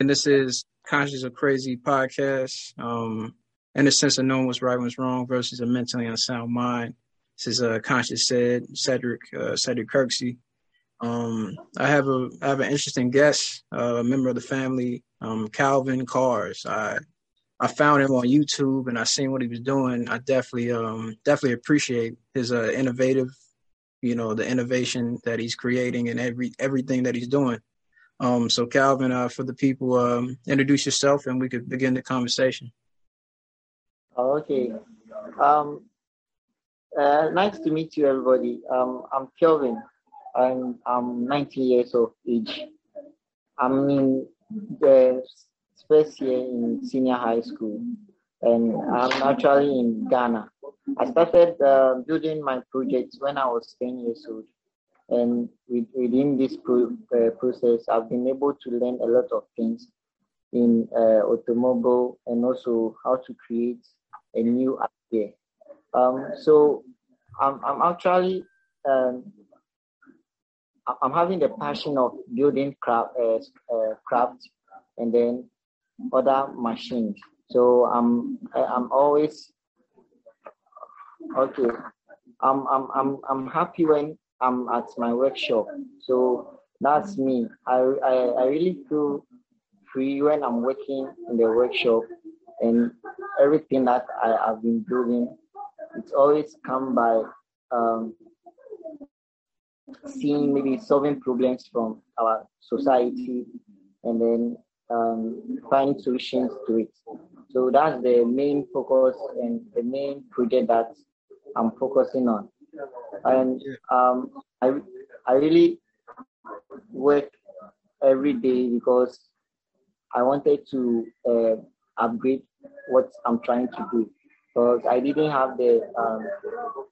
and this is Conscious of Crazy podcast. Um, in the sense of knowing what's right and what's wrong versus a mentally unsound mind. This is uh, Conscious said Cedric uh, Cedric Kirksey. Um, I have a I have an interesting guest, uh, a member of the family, um, Calvin Cars. I I found him on YouTube and I seen what he was doing. I definitely um definitely appreciate his uh, innovative, you know, the innovation that he's creating and every everything that he's doing. Um, so Calvin, uh, for the people, um, introduce yourself and we could begin the conversation. Okay. Um, uh, nice to meet you, everybody. Um, I'm Kelvin. I'm I'm 19 years of age. I'm in the first year in senior high school, and I'm actually in Ghana. I started uh, building my projects when I was 10 years old, and within this pro- uh, process, I've been able to learn a lot of things in uh, automobile and also how to create a new idea. Um, so I'm, I'm actually um, I'm having the passion of building craft, uh, uh, craft and then other machines. So I'm I'm always okay. I'm I'm I'm I'm happy when I'm at my workshop. So that's me. I I, I really feel free when I'm working in the workshop and everything that I have been doing, it's always come by um, seeing maybe solving problems from our society and then um, find solutions to it. So that's the main focus and the main project that I'm focusing on. And um, I, I really work every day because I wanted to uh, upgrade what I'm trying to do. Because I didn't have the um,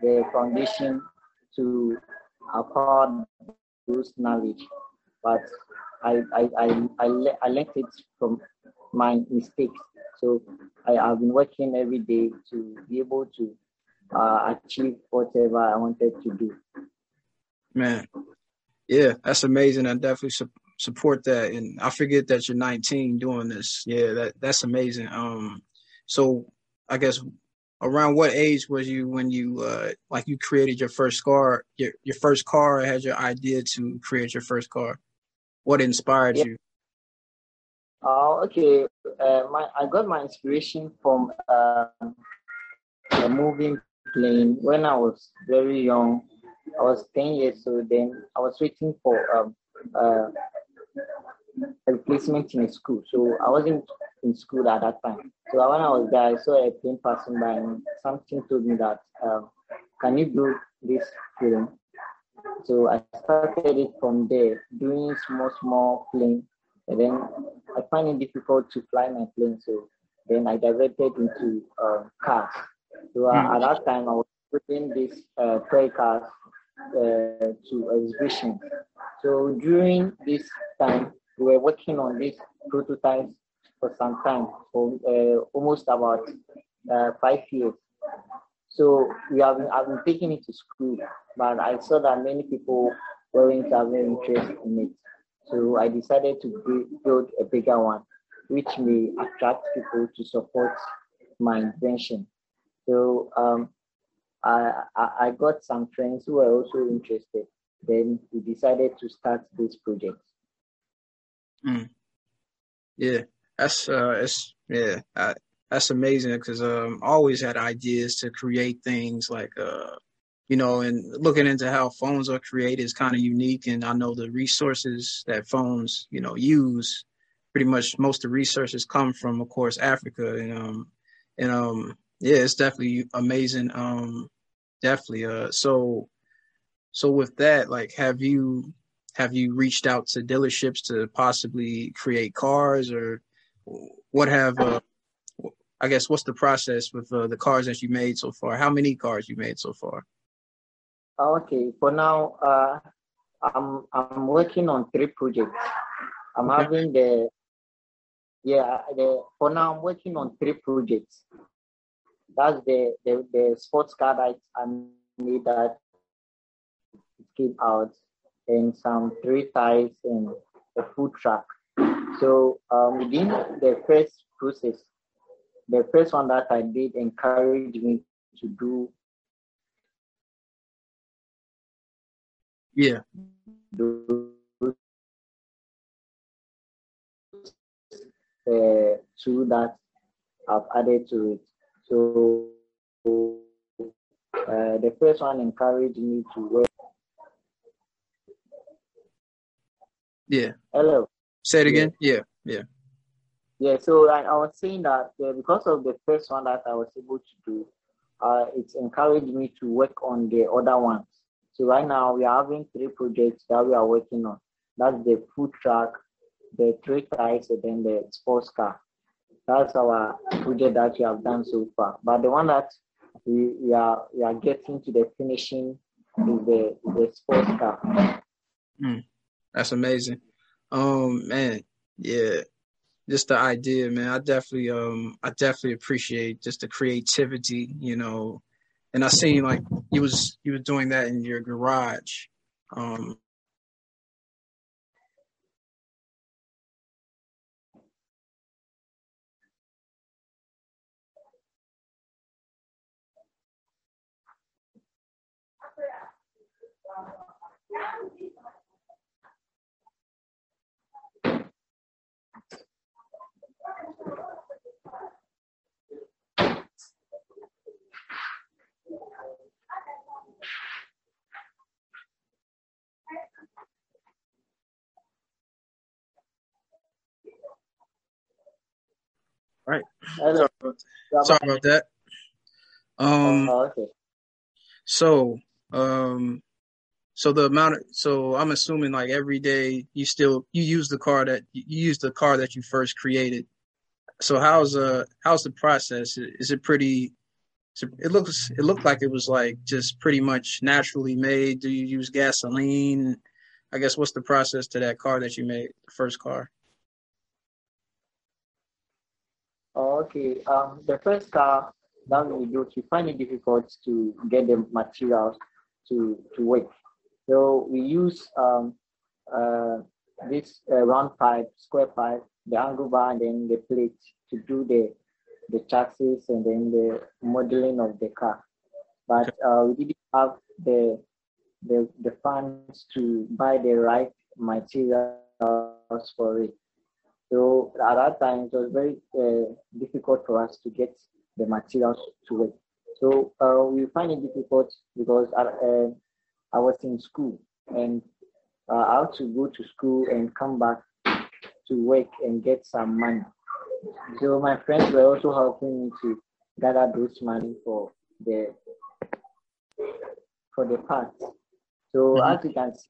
the foundation to acquire those knowledge, but I I I I, le- I learned it from my mistakes. So I have been working every day to be able to uh, achieve whatever I wanted to do. Man, yeah, that's amazing. I definitely su- support that. And I forget that you're 19 doing this. Yeah, that that's amazing. Um, so I guess around what age was you when you uh like you created your first car your your first car had your idea to create your first car what inspired yeah. you oh okay uh, my i got my inspiration from uh, a moving plane when i was very young i was 10 years old then i was waiting for um, uh, a replacement in a school so i wasn't in school at that time. So when I was there, I saw a plane passing by and something told me that, um, can you do this film? So I started it from there, doing small, small plane. And then I find it difficult to fly my plane. So then I diverted into uh, cars. So mm. at that time, I was putting this uh, cars uh, to exhibition. So during this time, we were working on these prototypes for some time, for uh, almost about uh, five years. So we have been, I've been taking it to school, but I saw that many people weren't having interest in it. So I decided to build a bigger one, which may attract people to support my invention. So um, I, I got some friends who were also interested. Then we decided to start this project. Mm. Yeah, that's uh, it's yeah, that's amazing because um, I always had ideas to create things like uh, you know, and looking into how phones are created is kind of unique. And I know the resources that phones, you know, use pretty much most of the resources come from, of course, Africa. And um, and um, yeah, it's definitely amazing. Um, definitely. Uh, so so with that, like, have you have you reached out to dealerships to possibly create cars or what have uh, I guess what's the process with uh, the cars that you made so far? How many cars you made so far? Okay, for now, uh, I'm I'm working on three projects. I'm okay. having the yeah the for now I'm working on three projects. That's the the, the sports car that I need that came out, and some three ties and a food truck So um, within the first process, the first one that I did encouraged me to do. Yeah. Do, uh, two that I've added to it. So uh, the first one encouraged me to work. Yeah. Hello. Say it again. Yeah. Yeah. Yeah. So I, I was saying that uh, because of the first one that I was able to do, uh, it's encouraged me to work on the other ones. So right now we are having three projects that we are working on. That's the food truck, the three tires, and then the sports car. That's our project that we have done so far. But the one that we, we are we are getting to the finishing is the the sports car. Mm, that's amazing. Um, man, yeah, just the idea, man. I definitely, um, I definitely appreciate just the creativity, you know. And I seen like you was you were doing that in your garage. Um, Right. Sorry about, sorry about that. Um, oh. So, um, so the amount of, so I'm assuming like every day you still, you use the car that, you use the car that you first created. So how's, uh, how's the process? Is it pretty, it looks, it looked like it was like just pretty much naturally made. Do you use gasoline? I guess what's the process to that car that you made, the first car? Okay. Um, the first car that we do, we find it difficult to get the materials to to work. So we use um, uh, this uh, round pipe, square pipe, the angle bar, and then the plate to do the the chassis and then the modeling of the car. But uh, we didn't have the, the the funds to buy the right materials for it. So at that time, it was very uh, difficult for us to get the materials to work. So uh, we find it difficult because I, uh, was in school and uh, I had to go to school and come back to work and get some money. So my friends were also helping me to gather those money for the for the parts. So mm-hmm. as you can see,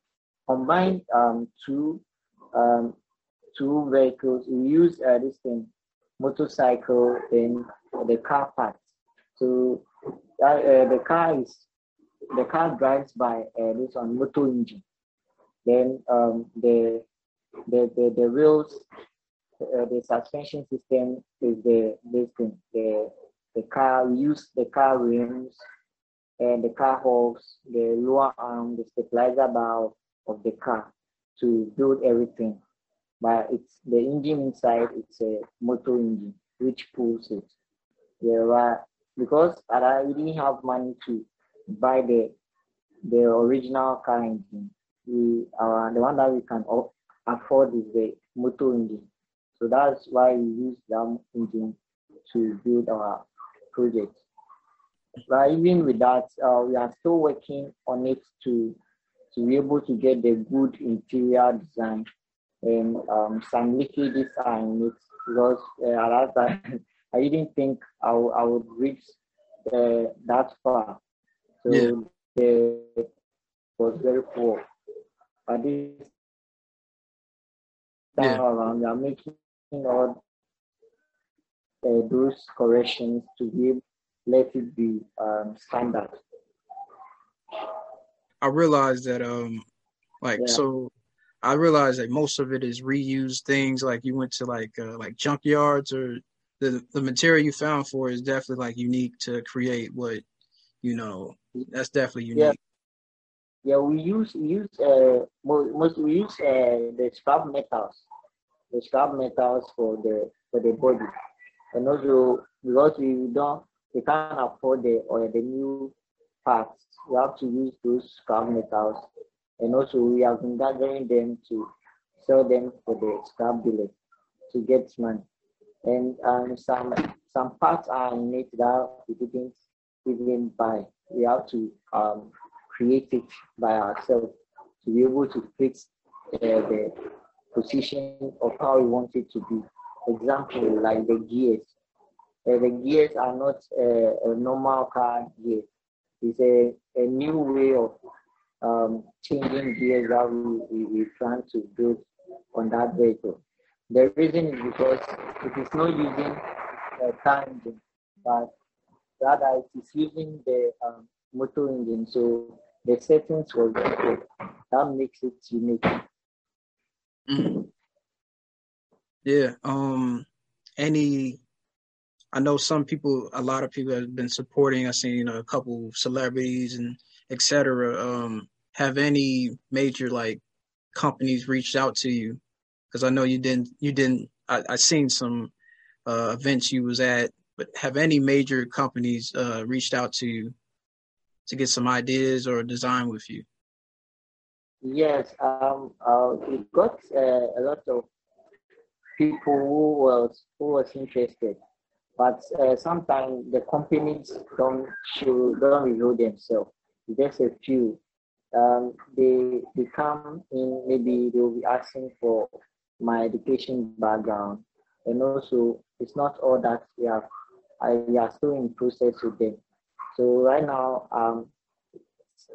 combine um, two um, two vehicles. We use uh, this thing, motorcycle and the car parts. So uh, the car is the car drives by uh, this on motor engine. Then um, the, the the the wheels, uh, the suspension system is the this thing. The the car we use the car rims and the car hubs, the lower arm, the stabilizer bar of the car to build everything but it's the engine inside it's a motor engine which pulls it yeah but because I didn't have money to buy the the original car engine we uh, the one that we can afford is the motor engine. So that's why we use that engine to build our project. But even with that uh, we are still working on it to to be able to get the good interior design and um, some liquid design it. Because uh, time I didn't think I, would reach the, that far. So yeah. it was very poor. But this time yeah. around, we are making all uh, those corrections to give let it be um, standard. I realized that um like yeah. so I realized that most of it is reused things. Like you went to like uh, like junkyards, or the the material you found for is definitely like unique to create what you know. That's definitely unique. Yeah, yeah we use use uh most we use uh, the scrap metals the scrap metals for the for the body, and also because we don't we can't afford the or the new parts, we have to use those scrap metals, and also we have been gathering them to sell them for the scrap dealers to get money, and um, some some parts are in it that we didn't even buy. We have to um, create it by ourselves to be able to fix uh, the position of how we want it to be. Example, like the gears. Uh, the gears are not uh, a normal car gear. It's a, a new way of um, changing gears that we, we, we plan to build on that vehicle. The reason is because it is not using a car engine, but it is using the um, motor engine. So the settings was that makes it unique. Mm. Yeah. Um. Any. I know some people. A lot of people have been supporting. I've seen you know, a couple celebrities and etc. Um. Have any major like companies reached out to you? Because I know you didn't. You didn't. I, I seen some uh, events you was at, but have any major companies uh, reached out to you to get some ideas or design with you? Yes, um, uh, we got uh, a lot of people who was who was interested, but uh, sometimes the companies don't show don't reveal themselves. There's a few. Um, they they come in. Maybe they will be asking for my education background, and also it's not all that we have. I are still in process with them. So right now, um,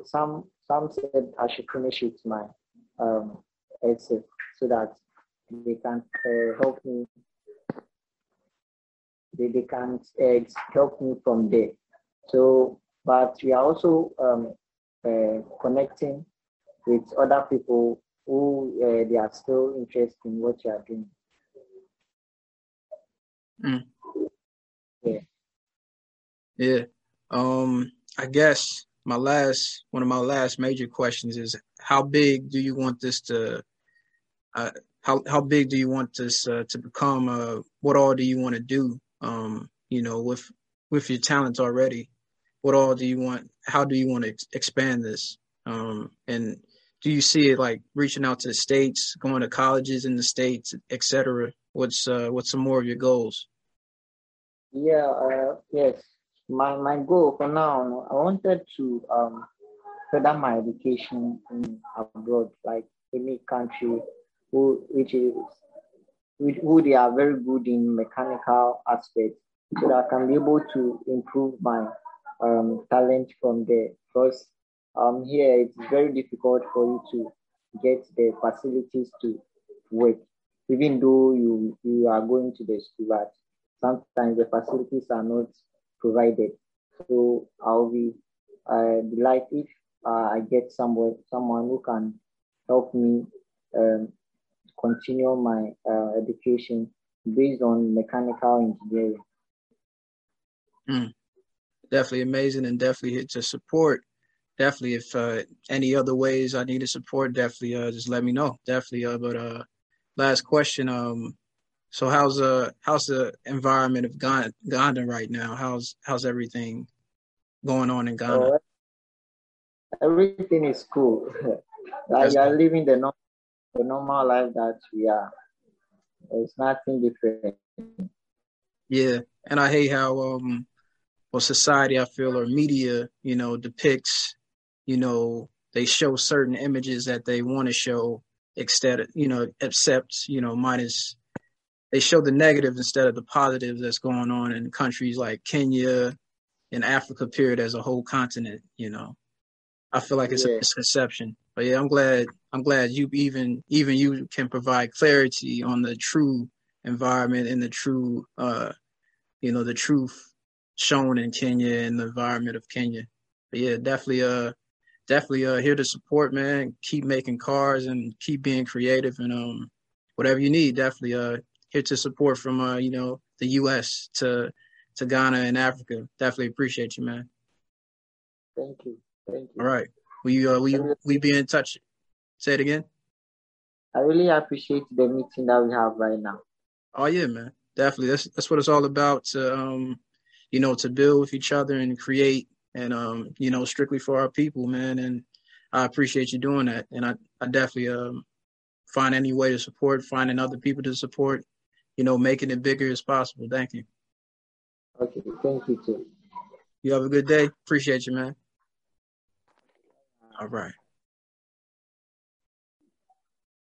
some some said I should finish with my um, essay so that they can uh, help me. They, they can uh, help me from there. So, but we are also um, uh, connecting with other people who uh, they are still interested in what you are doing. Mm. Yeah. Um, I guess my last one of my last major questions is how big do you want this to uh, how how big do you want this uh, to become? Uh, what all do you want to do? Um, you know with with your talents already what all do you want how do you want to ex- expand this? Um, and do you see it like reaching out to the states going to colleges in the states etc what's uh, what's some more of your goals yeah uh, yes my my goal for now, I wanted to um further my education in abroad, like any country who which is who they are very good in mechanical aspects, so that I can be able to improve my um talent from there. Because um here it's very difficult for you to get the facilities to work, even though you you are going to the school, but sometimes the facilities are not provided. So I'll be uh, delighted if uh, I get someone someone who can help me um, continue my uh, education based on mechanical engineering. Mm. Definitely amazing and definitely hit to support. Definitely, if uh, any other ways I need to support, definitely uh, just let me know. Definitely. Uh, but last question. Um, so how's uh how's the environment of Ghana, Ghana right now? How's how's everything going on in Ghana? Oh, everything is cool. like you are living the normal, the normal life that we are. It's nothing different. Yeah, and I hate how um well society I feel or media you know depicts you know they show certain images that they want to show of you know except you know minus they show the negative instead of the positives that's going on in countries like Kenya and Africa period as a whole continent, you know. I feel like it's yeah. a misconception. But yeah, I'm glad I'm glad you even even you can provide clarity on the true environment and the true uh you know the truth shown in Kenya and the environment of Kenya. But yeah, definitely uh definitely uh here to support man. Keep making cars and keep being creative and um whatever you need, definitely uh here to support from uh, you know, the US to to Ghana and Africa. Definitely appreciate you, man. Thank you. Thank you. All right. We uh we we be in touch. Say it again. I really appreciate the meeting that we have right now. Oh yeah, man, definitely. That's that's what it's all about. To um, you know, to build with each other and create, and um, you know, strictly for our people, man. And I appreciate you doing that. And I I definitely um find any way to support, finding other people to support, you know, making it bigger as possible. Thank you. Okay, thank you too. You have a good day. Appreciate you, man. All right.